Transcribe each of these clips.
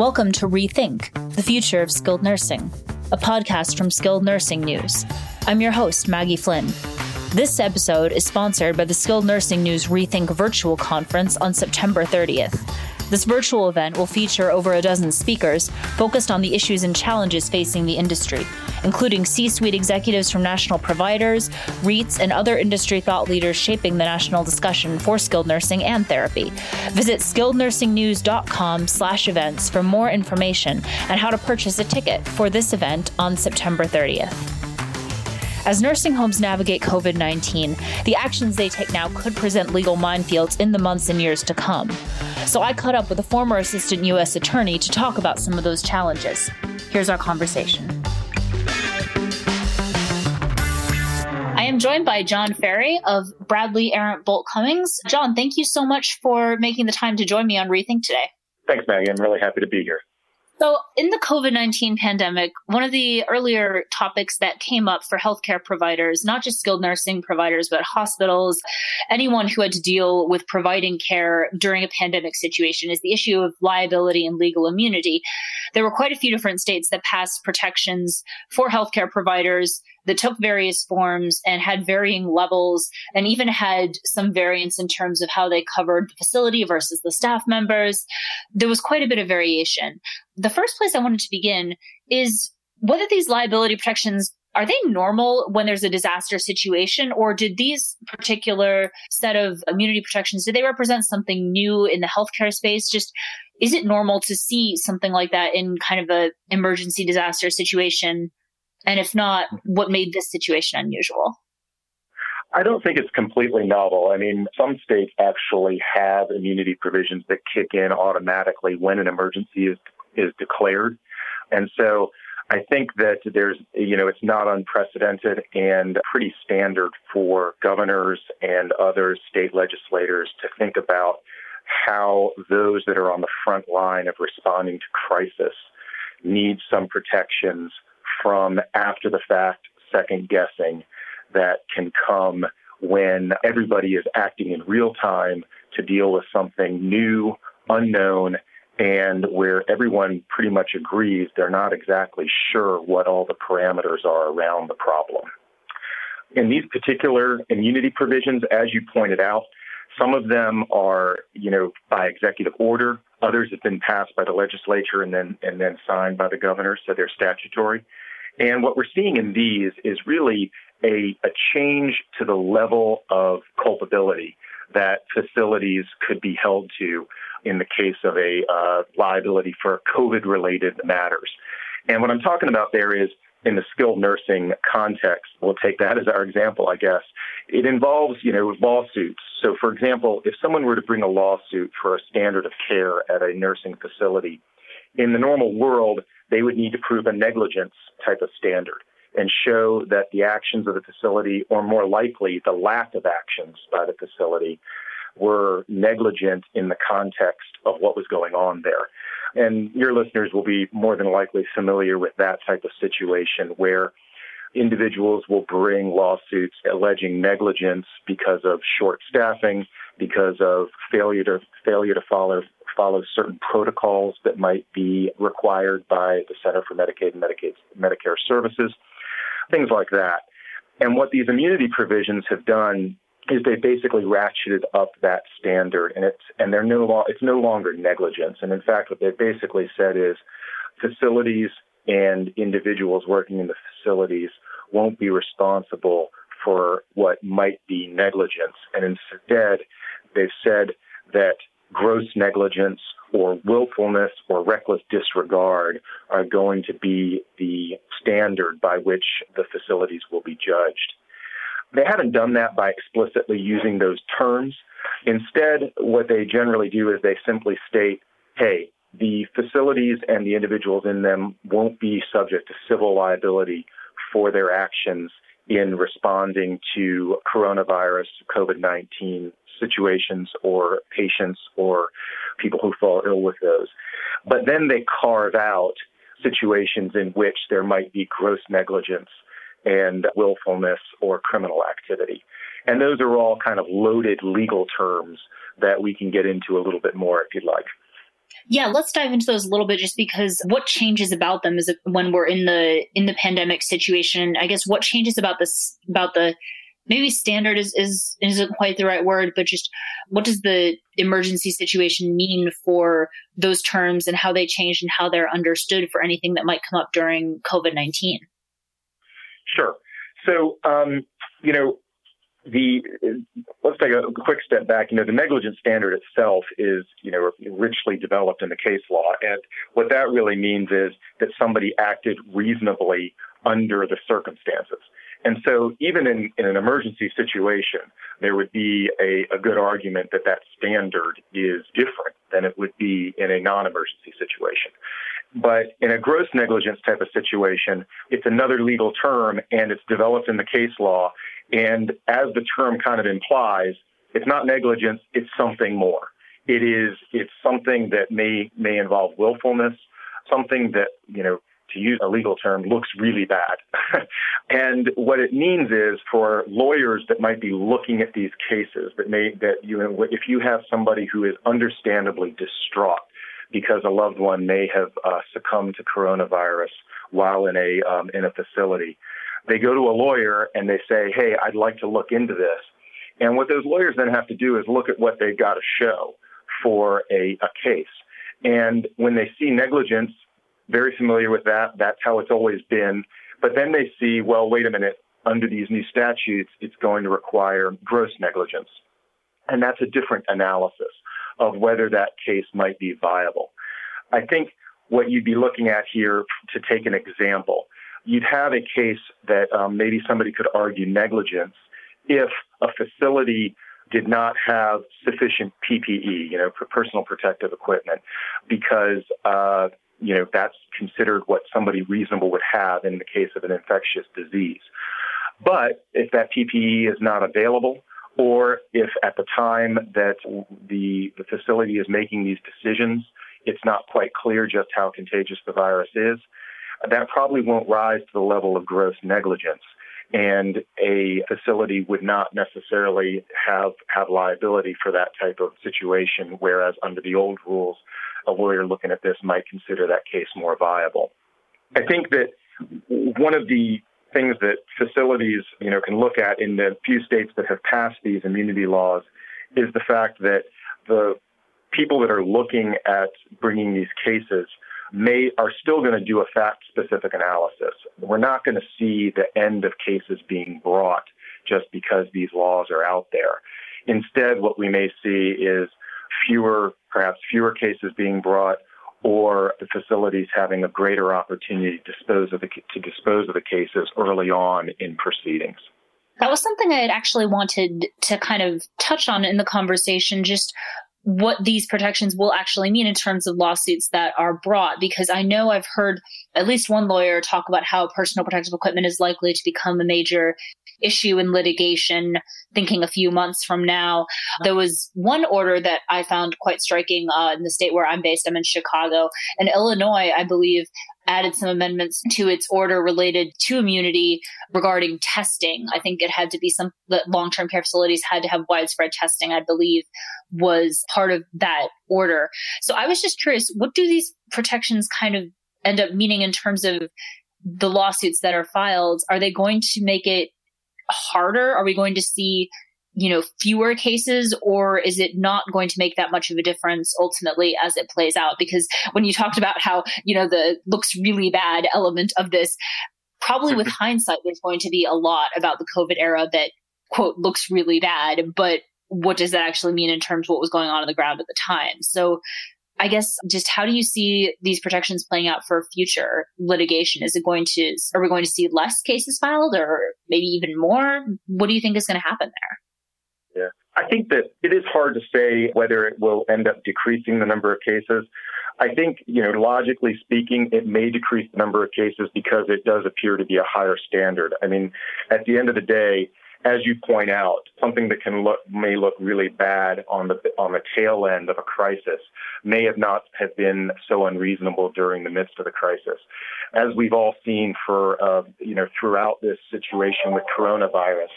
Welcome to Rethink, the future of skilled nursing, a podcast from Skilled Nursing News. I'm your host, Maggie Flynn. This episode is sponsored by the Skilled Nursing News Rethink virtual conference on September 30th. This virtual event will feature over a dozen speakers focused on the issues and challenges facing the industry, including C suite executives from national providers, REITs, and other industry thought leaders shaping the national discussion for skilled nursing and therapy. Visit skillednursingnews.com slash events for more information and how to purchase a ticket for this event on September 30th. As nursing homes navigate COVID 19, the actions they take now could present legal minefields in the months and years to come. So I caught up with a former assistant U.S. attorney to talk about some of those challenges. Here's our conversation. Am joined by John Ferry of Bradley Arant Boult Cummings. John, thank you so much for making the time to join me on Rethink today. Thanks, Maggie. I'm really happy to be here. So, in the COVID 19 pandemic, one of the earlier topics that came up for healthcare providers, not just skilled nursing providers, but hospitals, anyone who had to deal with providing care during a pandemic situation, is the issue of liability and legal immunity. There were quite a few different states that passed protections for healthcare providers that took various forms and had varying levels and even had some variance in terms of how they covered the facility versus the staff members. There was quite a bit of variation. The first place I wanted to begin is whether these liability protections are they normal when there's a disaster situation or did these particular set of immunity protections do they represent something new in the healthcare space just is it normal to see something like that in kind of a emergency disaster situation and if not, what made this situation unusual? I don't think it's completely novel. I mean, some states actually have immunity provisions that kick in automatically when an emergency is is declared. And so I think that there's, you know, it's not unprecedented and pretty standard for governors and other state legislators to think about how those that are on the front line of responding to crisis need some protections from after the fact second guessing that can come when everybody is acting in real time to deal with something new, unknown, and where everyone pretty much agrees they're not exactly sure what all the parameters are around the problem. In these particular immunity provisions, as you pointed out, some of them are, you know, by executive order. Others have been passed by the legislature and then and then signed by the governor, so they're statutory. And what we're seeing in these is really a, a change to the level of culpability that facilities could be held to in the case of a uh, liability for COVID related matters. And what I'm talking about there is in the skilled nursing context, we'll take that as our example, I guess. It involves, you know, lawsuits. So, for example, if someone were to bring a lawsuit for a standard of care at a nursing facility, in the normal world, they would need to prove a negligence type of standard and show that the actions of the facility, or more likely, the lack of actions by the facility, were negligent in the context of what was going on there. And your listeners will be more than likely familiar with that type of situation where individuals will bring lawsuits alleging negligence because of short staffing, because of failure to failure to follow follow certain protocols that might be required by the Center for Medicaid and Medicaid, Medicare Services, things like that. And what these immunity provisions have done is they basically ratcheted up that standard, and it's and they're no lo- it's no longer negligence. And in fact, what they basically said is facilities and individuals working in the facilities won't be responsible for what might be negligence, and instead they've said that gross negligence or willfulness or reckless disregard are going to be the standard by which the facilities will be judged. They haven't done that by explicitly using those terms. Instead, what they generally do is they simply state, hey, the facilities and the individuals in them won't be subject to civil liability for their actions in responding to coronavirus, COVID 19 situations or patients or people who fall ill with those. But then they carve out situations in which there might be gross negligence and willfulness or criminal activity. And those are all kind of loaded legal terms that we can get into a little bit more if you'd like. Yeah, let's dive into those a little bit just because what changes about them is when we're in the in the pandemic situation. I guess what changes about this about the maybe standard is, is isn't quite the right word, but just what does the emergency situation mean for those terms and how they change and how they're understood for anything that might come up during COVID nineteen? Sure. So, um, you know, the let's take a quick step back. You know, the negligence standard itself is you know richly developed in the case law, and what that really means is that somebody acted reasonably under the circumstances. And so, even in, in an emergency situation, there would be a, a good argument that that standard is different than it would be in a non-emergency situation. But in a gross negligence type of situation, it's another legal term and it's developed in the case law. And as the term kind of implies, it's not negligence, it's something more. It is, it's something that may, may involve willfulness, something that, you know, to use a legal term, looks really bad. and what it means is for lawyers that might be looking at these cases that may, that you if you have somebody who is understandably distraught because a loved one may have uh, succumbed to coronavirus while in a, um, in a facility, they go to a lawyer and they say, Hey, I'd like to look into this. And what those lawyers then have to do is look at what they've got to show for a, a case. And when they see negligence, very familiar with that. That's how it's always been. But then they see, well, wait a minute, under these new statutes, it's going to require gross negligence. And that's a different analysis of whether that case might be viable. I think what you'd be looking at here, to take an example, you'd have a case that um, maybe somebody could argue negligence if a facility did not have sufficient PPE, you know, for personal protective equipment, because uh, you know that's considered what somebody reasonable would have in the case of an infectious disease. But if that PPE is not available, or if at the time that the, the facility is making these decisions, it's not quite clear just how contagious the virus is, that probably won't rise to the level of gross negligence. And a facility would not necessarily have, have liability for that type of situation, whereas under the old rules, a lawyer looking at this might consider that case more viable. I think that one of the things that facilities, you know, can look at in the few states that have passed these immunity laws is the fact that the people that are looking at bringing these cases may are still going to do a fact specific analysis. We're not going to see the end of cases being brought just because these laws are out there. Instead, what we may see is fewer, perhaps fewer cases being brought, or the facilities having a greater opportunity to dispose of the, to dispose of the cases early on in proceedings. That was something I had actually wanted to kind of touch on in the conversation, just what these protections will actually mean in terms of lawsuits that are brought because I know I've heard at least one lawyer talk about how personal protective equipment is likely to become a major issue in litigation thinking a few months from now. There was one order that I found quite striking uh, in the state where I'm based. I'm in Chicago. And Illinois, I believe, added some amendments to its order related to immunity regarding testing. I think it had to be some that long term care facilities had to have widespread testing, I believe, was part of that order. So I was just curious, what do these protections kind of end up meaning in terms of the lawsuits that are filed? Are they going to make it harder? Are we going to see, you know, fewer cases or is it not going to make that much of a difference ultimately as it plays out? Because when you talked about how, you know, the looks really bad element of this, probably with hindsight, there's going to be a lot about the COVID era that quote looks really bad, but what does that actually mean in terms of what was going on on the ground at the time? So I guess just how do you see these protections playing out for future litigation? Is it going to, are we going to see less cases filed or maybe even more? What do you think is going to happen there? I think that it is hard to say whether it will end up decreasing the number of cases. I think, you know, logically speaking, it may decrease the number of cases because it does appear to be a higher standard. I mean, at the end of the day, as you point out, something that can look may look really bad on the on the tail end of a crisis may have not have been so unreasonable during the midst of the crisis. As we've all seen for uh, you know throughout this situation with coronavirus,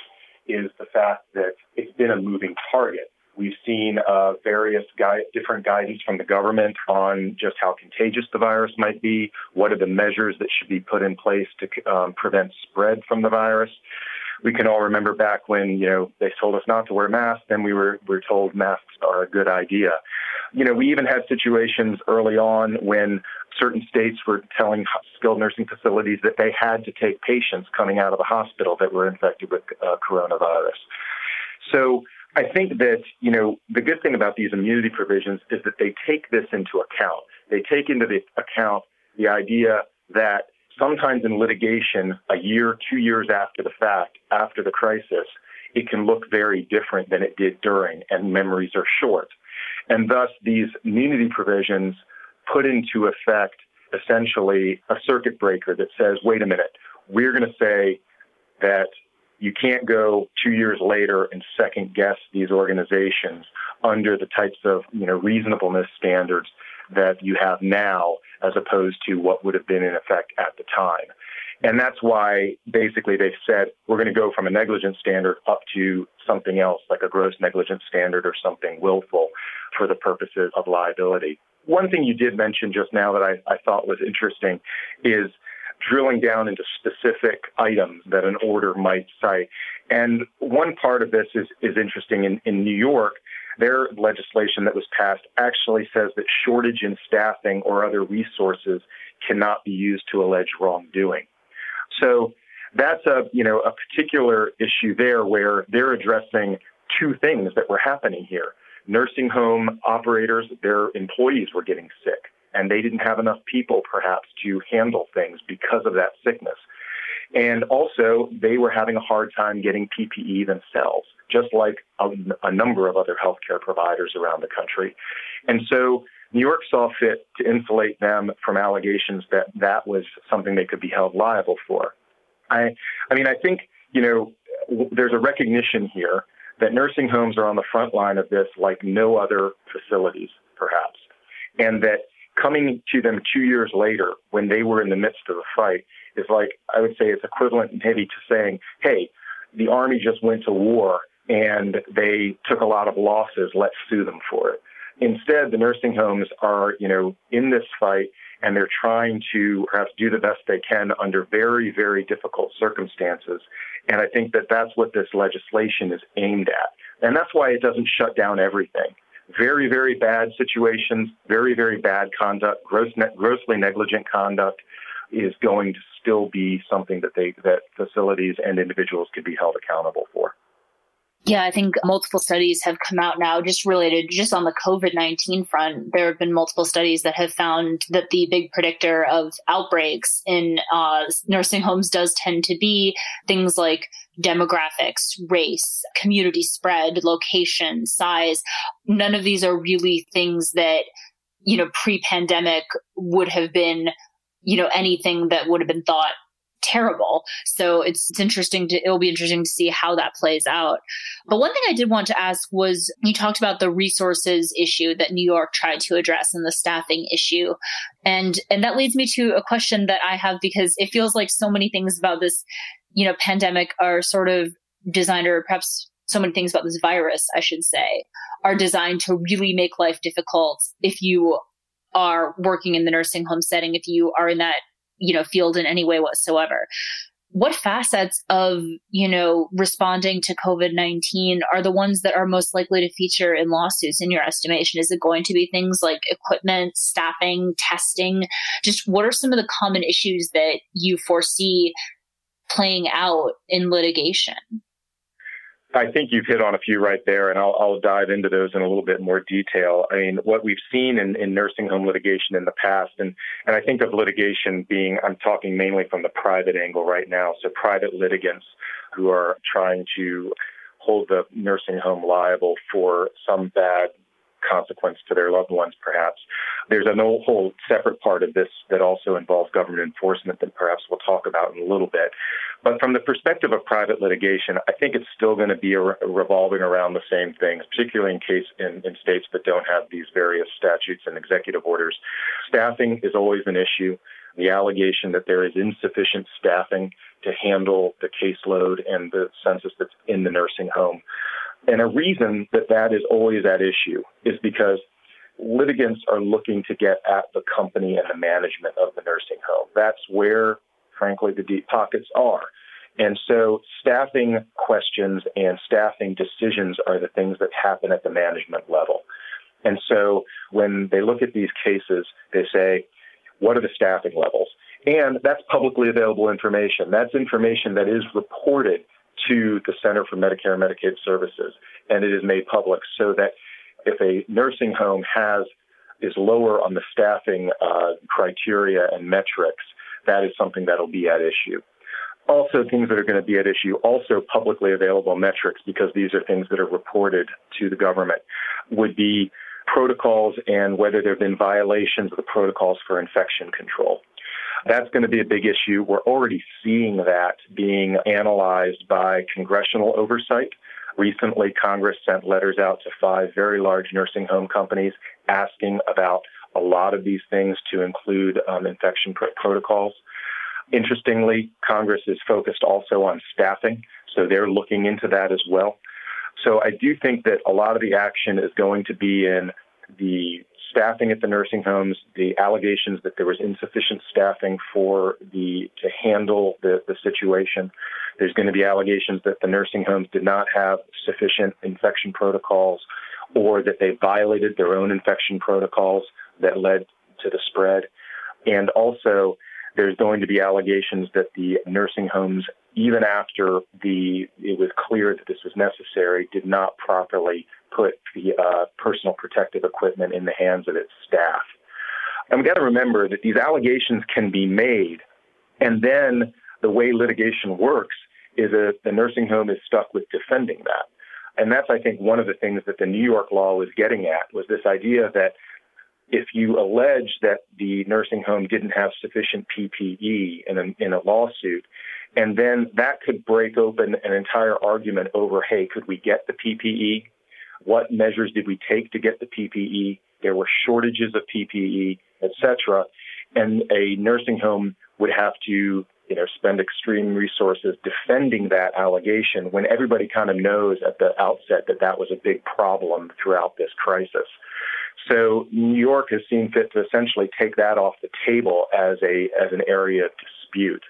is the fact that it's been a moving target We've seen uh, various gui- different guidance from the government on just how contagious the virus might be. What are the measures that should be put in place to um, prevent spread from the virus? We can all remember back when you know they told us not to wear masks, then we were we were told masks are a good idea. You know, we even had situations early on when certain states were telling skilled nursing facilities that they had to take patients coming out of the hospital that were infected with uh, coronavirus. So I think that, you know, the good thing about these immunity provisions is that they take this into account. They take into the account the idea that sometimes in litigation, a year, two years after the fact, after the crisis, it can look very different than it did during, and memories are short. And thus, these immunity provisions put into effect essentially a circuit breaker that says, wait a minute, we're going to say that you can't go two years later and second guess these organizations under the types of you know reasonableness standards that you have now as opposed to what would have been in effect at the time. And that's why basically they've said we're going to go from a negligence standard up to something else like a gross negligence standard or something willful for the purposes of liability. One thing you did mention just now that I, I thought was interesting is drilling down into specific items that an order might cite. And one part of this is, is interesting. In, in New York, their legislation that was passed actually says that shortage in staffing or other resources cannot be used to allege wrongdoing. So that's a you know a particular issue there where they're addressing two things that were happening here. Nursing home operators, their employees were getting sick and they didn't have enough people perhaps to handle things because of that sickness. And also, they were having a hard time getting PPE themselves, just like a, a number of other healthcare providers around the country. And so, New York saw fit to insulate them from allegations that that was something they could be held liable for. I, I mean, I think you know there's a recognition here that nursing homes are on the front line of this like no other facilities, perhaps, and that coming to them two years later when they were in the midst of a fight is like, I would say it's equivalent maybe to saying, hey, the Army just went to war and they took a lot of losses, let's sue them for it. Instead, the nursing homes are, you know, in this fight and they're trying to perhaps do the best they can under very, very difficult circumstances. And I think that that's what this legislation is aimed at. And that's why it doesn't shut down everything very, very bad situations, very, very bad conduct, gross ne- grossly negligent conduct is going to still be something that they that facilities and individuals could be held accountable for. Yeah, I think multiple studies have come out now just related just on the COVID 19 front. There have been multiple studies that have found that the big predictor of outbreaks in uh, nursing homes does tend to be things like demographics, race, community spread, location, size. None of these are really things that, you know, pre pandemic would have been, you know, anything that would have been thought terrible. So it's, it's interesting to, it'll be interesting to see how that plays out. But one thing I did want to ask was you talked about the resources issue that New York tried to address and the staffing issue. And, and that leads me to a question that I have because it feels like so many things about this, you know, pandemic are sort of designed or perhaps so many things about this virus, I should say, are designed to really make life difficult if you are working in the nursing home setting, if you are in that you know, field in any way whatsoever. What facets of, you know, responding to COVID-19 are the ones that are most likely to feature in lawsuits in your estimation? Is it going to be things like equipment, staffing, testing? Just what are some of the common issues that you foresee playing out in litigation? I think you've hit on a few right there, and I'll, I'll, dive into those in a little bit more detail. I mean, what we've seen in, in, nursing home litigation in the past, and, and I think of litigation being, I'm talking mainly from the private angle right now, so private litigants who are trying to hold the nursing home liable for some bad consequence to their loved ones, perhaps. There's a whole separate part of this that also involves government enforcement that perhaps we'll talk about in a little bit. But from the perspective of private litigation, I think it's still going to be re- revolving around the same things, particularly in case in, in states that don't have these various statutes and executive orders. Staffing is always an issue. The allegation that there is insufficient staffing to handle the caseload and the census that's in the nursing home And a reason that that is always at issue is because litigants are looking to get at the company and the management of the nursing home. That's where, frankly, the deep pockets are. And so staffing questions and staffing decisions are the things that happen at the management level. And so when they look at these cases, they say, what are the staffing levels? And that's publicly available information. That's information that is reported to the Center for Medicare and Medicaid Services, and it is made public so that if a nursing home has is lower on the staffing uh, criteria and metrics, that is something that'll be at issue. Also, things that are going to be at issue, also publicly available metrics, because these are things that are reported to the government, would be protocols and whether there have been violations of the protocols for infection control. That's going to be a big issue. We're already seeing that being analyzed by congressional oversight. Recently, Congress sent letters out to five very large nursing home companies asking about a lot of these things to include um, infection pr- protocols. Interestingly, Congress is focused also on staffing, so they're looking into that as well. So I do think that a lot of the action is going to be in the staffing at the nursing homes, the allegations that there was insufficient staffing for the to handle the, the situation. There's going to be allegations that the nursing homes did not have sufficient infection protocols or that they violated their own infection protocols that led to the spread. And also there's going to be allegations that the nursing homes, even after the it was clear that this was necessary, did not properly put the uh, personal protective equipment in the hands of its staff. And we've got to remember that these allegations can be made, and then the way litigation works is that the nursing home is stuck with defending that. And that's, I think, one of the things that the New York law was getting at was this idea that if you allege that the nursing home didn't have sufficient PPE in a, in a lawsuit, and then that could break open an entire argument over, hey, could we get the PPE? What measures did we take to get the PPE? There were shortages of PPE, etc. And a nursing home would have to you know, spend extreme resources defending that allegation when everybody kind of knows at the outset that that was a big problem throughout this crisis. So New York has seen fit to essentially take that off the table as a as an area of dispute.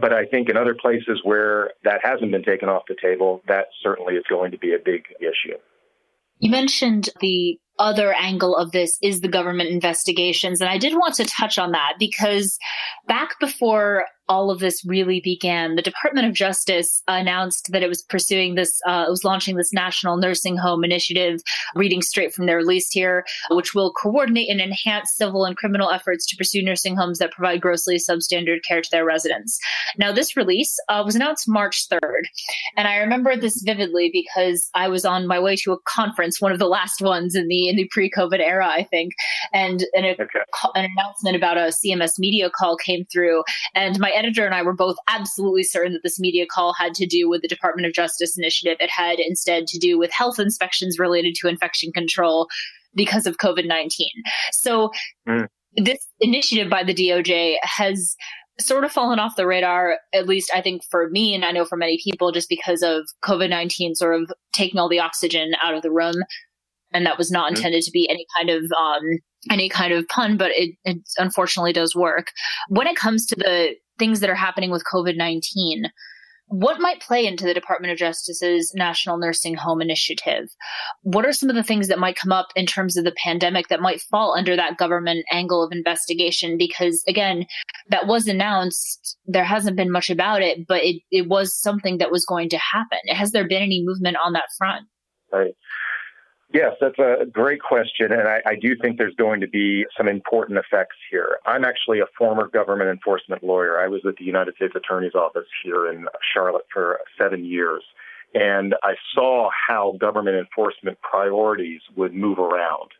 But I think in other places where that hasn't been taken off the table, that certainly is going to be a big issue. You mentioned the other angle of this is the government investigations. And I did want to touch on that because back before all of this really began, the Department of Justice announced that it was pursuing this, uh, it was launching this national nursing home initiative, reading straight from their release here, which will coordinate and enhance civil and criminal efforts to pursue nursing homes that provide grossly substandard care to their residents. Now, this release uh, was announced March 3rd. And I remember this vividly because I was on my way to a conference, one of the last ones in the in the pre-COVID era, I think, and, and a, okay. an announcement about a CMS media call came through, and my editor and I were both absolutely certain that this media call had to do with the Department of Justice initiative. It had instead to do with health inspections related to infection control because of COVID 19. So, mm. this initiative by the DOJ has sort of fallen off the radar, at least I think for me, and I know for many people, just because of COVID 19 sort of taking all the oxygen out of the room. And that was not mm. intended to be any kind of um, any kind of pun, but it, it unfortunately does work. When it comes to the things that are happening with COVID 19, what might play into the Department of Justice's National Nursing Home Initiative? What are some of the things that might come up in terms of the pandemic that might fall under that government angle of investigation? Because again, that was announced. There hasn't been much about it, but it, it was something that was going to happen. Has there been any movement on that front? Right. Yes, that's a great question. And I, I, do think there's going to be some important effects here. I'm actually a former government enforcement lawyer. I was with the United States Attorney's Office here in Charlotte for seven years. And I saw how government enforcement priorities would move around.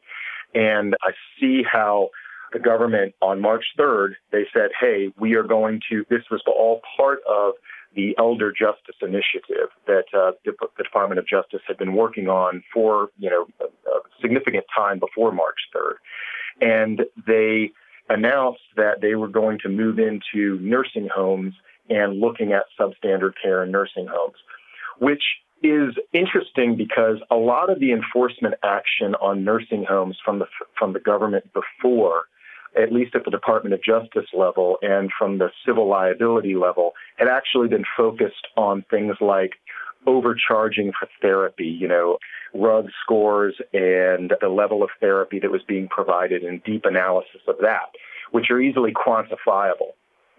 And I see how the government on March 3rd, they said, hey, we are going to, this was all part of the Elder Justice Initiative that uh, the, Department of Justice had been working on for you know a significant time before March 3rd, and they announced that they were going to move into nursing homes and looking at substandard care in nursing homes, which is interesting because a lot of the enforcement action on nursing homes from the from the government before at least at the Department of Justice level and from the civil liability level, had actually been focused on things like overcharging for therapy, you know, RUG scores and the level of therapy that was being provided and deep analysis of that, which are easily quantifiable.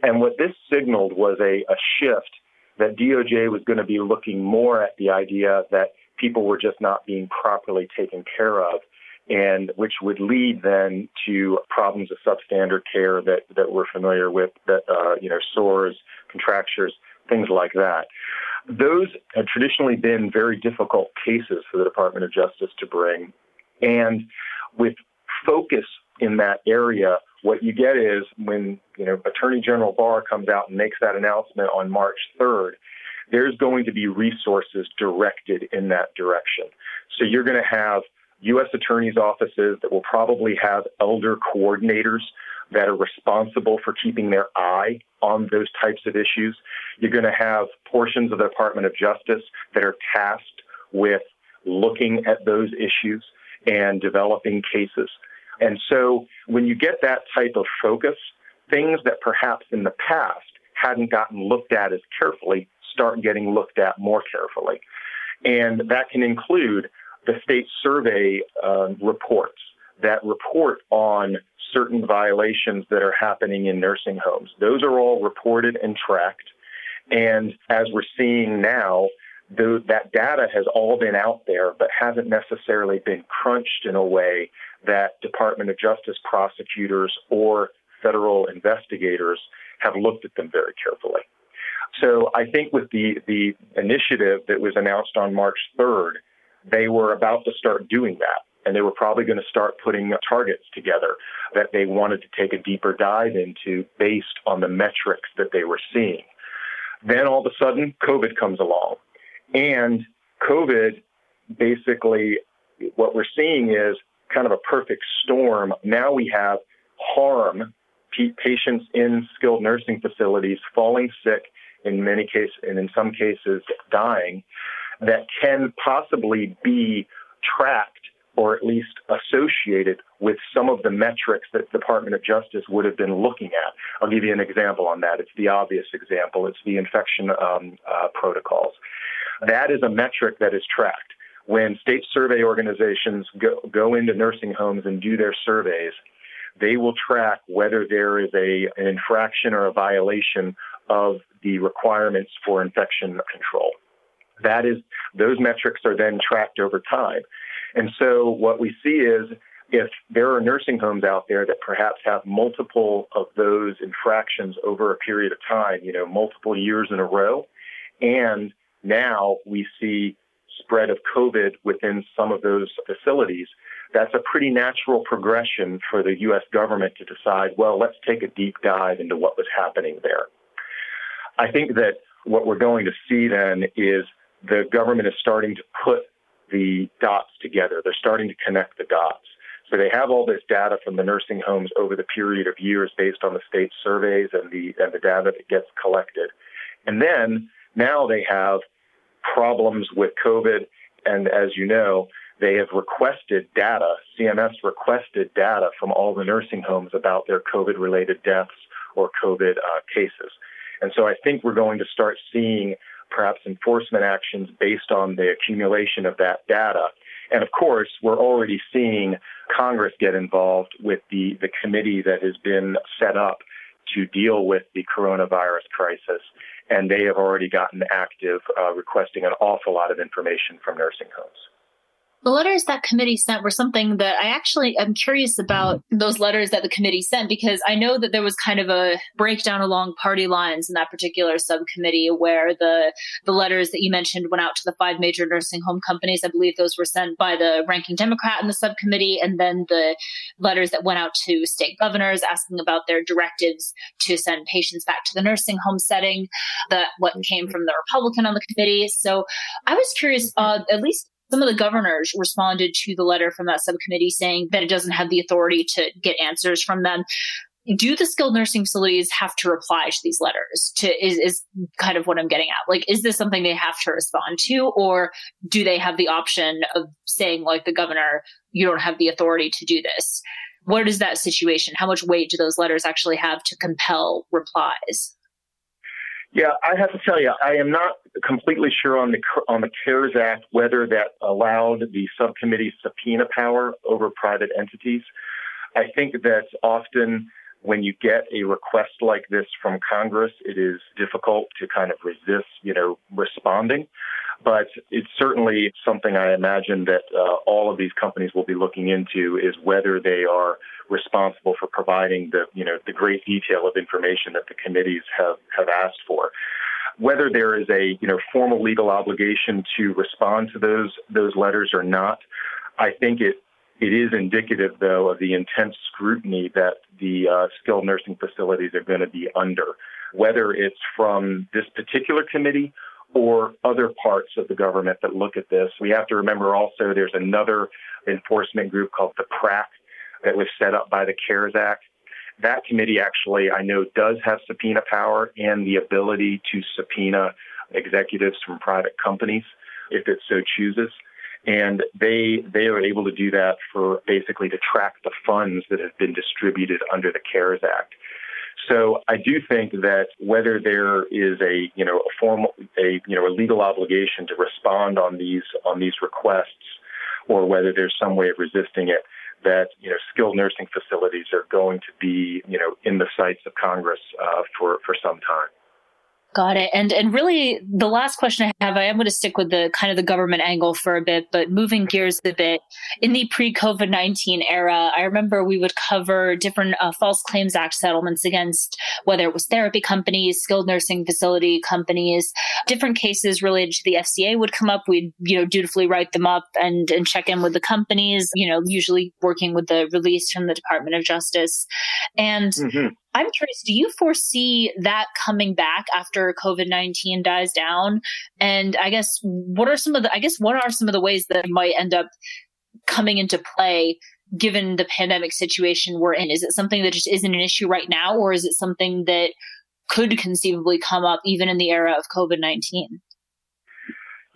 And what this signaled was a, a shift that DOJ was going to be looking more at the idea that people were just not being properly taken care of and which would lead then to problems of substandard care that, that we're familiar with, that, uh, you know, sores, contractures, things like that. Those have traditionally been very difficult cases for the Department of Justice to bring. And with focus in that area, what you get is when, you know, Attorney General Barr comes out and makes that announcement on March 3rd, there's going to be resources directed in that direction. So you're going to have U.S. attorneys' offices that will probably have elder coordinators that are responsible for keeping their eye on those types of issues. You're going to have portions of the Department of Justice that are tasked with looking at those issues and developing cases. And so when you get that type of focus, things that perhaps in the past hadn't gotten looked at as carefully start getting looked at more carefully. And that can include the state survey uh, reports that report on certain violations that are happening in nursing homes. Those are all reported and tracked. And as we're seeing now, the, that data has all been out there, but hasn't necessarily been crunched in a way that Department of Justice prosecutors or federal investigators have looked at them very carefully. So I think with the, the initiative that was announced on March 3rd, they were about to start doing that. And they were probably going to start putting uh, targets together that they wanted to take a deeper dive into based on the metrics that they were seeing. Then all of a sudden, COVID comes along. And COVID basically, what we're seeing is kind of a perfect storm. Now we have harm, patients in skilled nursing facilities falling sick, in many cases, and in some cases, dying that can possibly be tracked or at least associated with some of the metrics that the Department of Justice would have been looking at. I'll give you an example on that. It's the obvious example. It's the infection um, uh, protocols. That is a metric that is tracked. When state survey organizations go, go into nursing homes and do their surveys, they will track whether there is a, an infraction or a violation of the requirements for infection control. That is, those metrics are then tracked over time. And so what we see is if there are nursing homes out there that perhaps have multiple of those infractions over a period of time, you know, multiple years in a row, and now we see spread of COVID within some of those facilities, that's a pretty natural progression for the U.S. government to decide, well, let's take a deep dive into what was happening there. I think that what we're going to see then is the government is starting to put the dots together. They're starting to connect the dots. So they have all this data from the nursing homes over the period of years based on the state surveys and the and the data that gets collected. And then now they have problems with COVID and as you know, they have requested data. CMS requested data from all the nursing homes about their COVID related deaths or COVID uh, cases. And so I think we're going to start seeing perhaps enforcement actions based on the accumulation of that data. And of course, we're already seeing Congress get involved with the, the committee that has been set up to deal with the coronavirus crisis. And they have already gotten active, uh, requesting an awful lot of information from nursing homes. The letters that committee sent were something that I actually am curious about those letters that the committee sent because I know that there was kind of a breakdown along party lines in that particular subcommittee where the the letters that you mentioned went out to the five major nursing home companies. I believe those were sent by the ranking Democrat in the subcommittee, and then the letters that went out to state governors asking about their directives to send patients back to the nursing home setting. That what came from the Republican on the committee. So I was curious, uh, at least some of the governors responded to the letter from that subcommittee saying that it doesn't have the authority to get answers from them. do the skilled nursing facilities have to reply to these letters? To is, is kind of what i'm getting at. Like is this something they have to respond to or do they have the option of saying like the governor you don't have the authority to do this. What is that situation? How much weight do those letters actually have to compel replies yeah, I have to tell you, I am not completely sure on the on the CARES Act whether that allowed the subcommittee subpoena power over private entities. I think that often when you get a request like this from Congress, it is difficult to kind of resist, you know, responding. But it's certainly something I imagine that uh, all of these companies will be looking into is whether they are responsible for providing the, you know, the great detail of information that the committees have, have asked for. Whether there is a, you know, formal legal obligation to respond to those those letters or not, I think it it is indicative, though, of the intense scrutiny that the uh, skilled nursing facilities are going to be under, whether it's from this particular committee or other parts of the government that look at this. We have to remember also there's another enforcement group called the PRAC that was set up by the CARES Act. That committee actually, I know, does have subpoena power and the ability to subpoena executives from private companies if it so chooses and they they are able to do that for basically to track the funds that have been distributed under the CARES Act. So I do think that whether there is a you know a formal a you know a legal obligation to respond on these on these requests, or whether there's some way of resisting it, that you know skilled nursing facilities are going to be you know in the sights of Congress uh, for for some time. Got it. And and really the last question I have, I am going to stick with the kind of the government angle for a bit, but moving gears a bit. In the pre-COVID-19 era, I remember we would cover different uh, false claims act settlements against whether it was therapy companies, skilled nursing facility companies, different cases related to the FCA would come up. We'd, you know, dutifully write them up and and check in with the companies, you know, usually working with the release from the Department of Justice. And mm-hmm. I'm curious, do you foresee that coming back after COVID 19 dies down? And I guess, what are some of the, I guess, what are some of the ways that might end up coming into play given the pandemic situation we're in? Is it something that just isn't an issue right now, or is it something that could conceivably come up even in the era of COVID 19?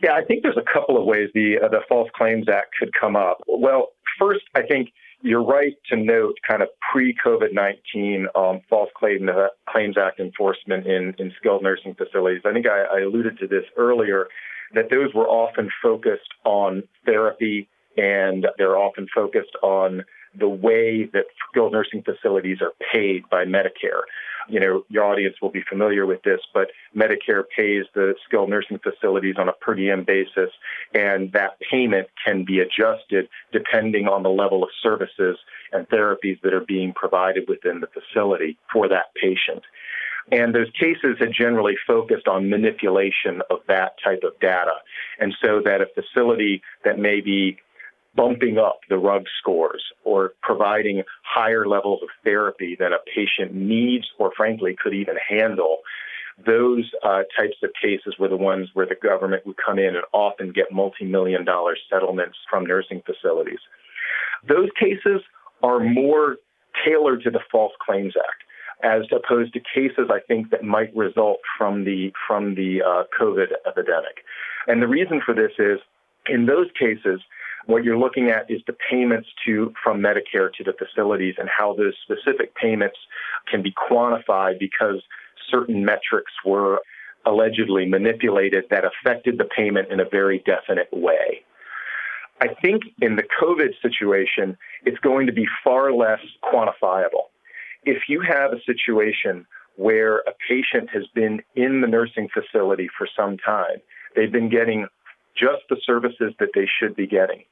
Yeah, I think there's a couple of ways the uh, the False Claims Act could come up. Well, first, I think you're right to note kind of pre-COVID 19 um, False Claim, uh, Claims Act enforcement in, in skilled nursing facilities. I think I, I alluded to this earlier that those were often focused on therapy and they're often focused on the way that skilled nursing facilities are paid by Medicare. You know, your audience will be familiar with this, but Medicare pays the skilled nursing facilities on a per diem basis, and that payment can be adjusted depending on the level of services and therapies that are being provided within the facility for that patient. And those cases had generally focused on manipulation of that type of data. And so that a facility that may be bumping up the RUG scores or providing higher levels of therapy than a patient needs or frankly could even handle. Those uh, types of cases were the ones where the government would come in and often get multi million dollar settlements from nursing facilities. Those cases are more tailored to the False Claims Act as opposed to cases I think that might result from the from the uh, COVID epidemic. And the reason for this is in those cases, what you're looking at is the payments to from Medicare to the facilities and how those specific payments can be quantified because certain metrics were allegedly manipulated that affected the payment in a very definite way. I think in the COVID situation, it's going to be far less quantifiable. If you have a situation where a patient has been in the nursing facility for some time, they've been getting just the services that they should be getting.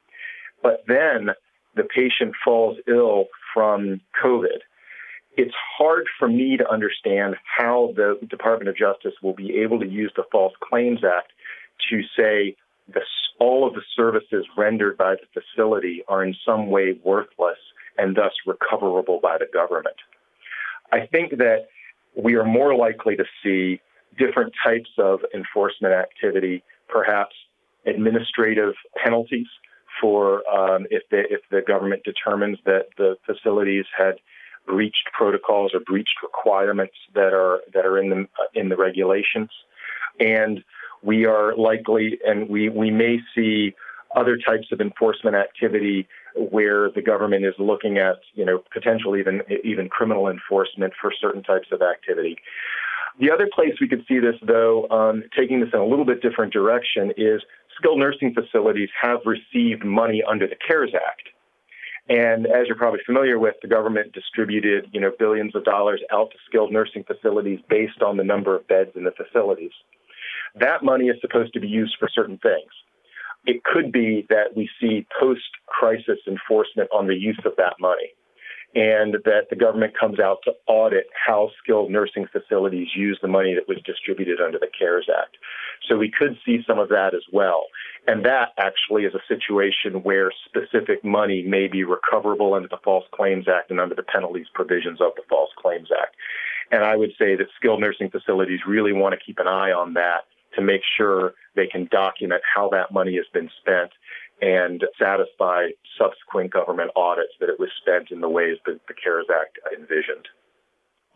But then the patient falls ill from COVID. It's hard for me to understand how the Department of Justice will be able to use the False Claims Act to say the, all of the services rendered by the facility are in some way worthless and thus recoverable by the government. I think that we are more likely to see different types of enforcement activity, perhaps administrative penalties for um, if the if the government determines that the facilities had breached protocols or breached requirements that are that are in the in the regulations, and we are likely and we we may see other types of enforcement activity where the government is looking at you know potential even even criminal enforcement for certain types of activity. The other place we could see this, though, um, taking this in a little bit different direction, is skilled nursing facilities have received money under the CARES Act. And as you're probably familiar with, the government distributed, you know, billions of dollars out to skilled nursing facilities based on the number of beds in the facilities. That money is supposed to be used for certain things. It could be that we see post crisis enforcement on the use of that money and that the government comes out to audit how skilled nursing facilities use the money that was distributed under the CARES Act. So we could see some of that as well. And that actually is a situation where specific money may be recoverable under the False Claims Act and under the penalties provisions of the False Claims Act. And I would say that skilled nursing facilities really want to keep an eye on that to make sure they can document how that money has been spent and satisfy subsequent government audits that it was spent in the ways that the CARES Act envisioned.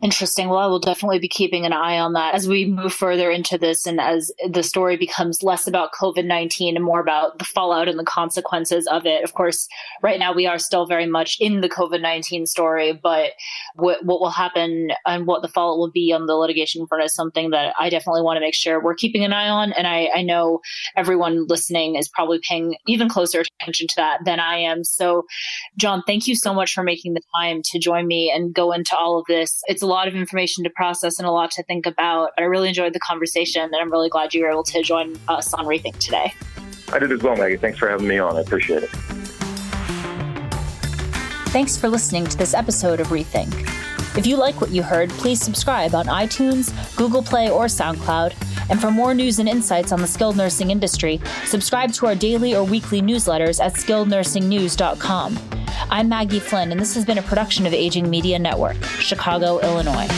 Interesting. Well, I will definitely be keeping an eye on that as we move further into this and as the story becomes less about COVID 19 and more about the fallout and the consequences of it. Of course, right now we are still very much in the COVID 19 story, but what, what will happen and what the fallout will be on the litigation front is something that I definitely want to make sure we're keeping an eye on. And I, I know everyone listening is probably paying even closer attention to that than I am. So, John, thank you so much for making the time to join me and go into all of this. It's a lot of information to process and a lot to think about. I really enjoyed the conversation, and I'm really glad you were able to join us on Rethink today. I did as well, Maggie. Thanks for having me on. I appreciate it. Thanks for listening to this episode of Rethink. If you like what you heard, please subscribe on iTunes, Google Play, or SoundCloud. And for more news and insights on the skilled nursing industry, subscribe to our daily or weekly newsletters at skillednursingnews.com. I'm Maggie Flynn, and this has been a production of Aging Media Network, Chicago, Illinois.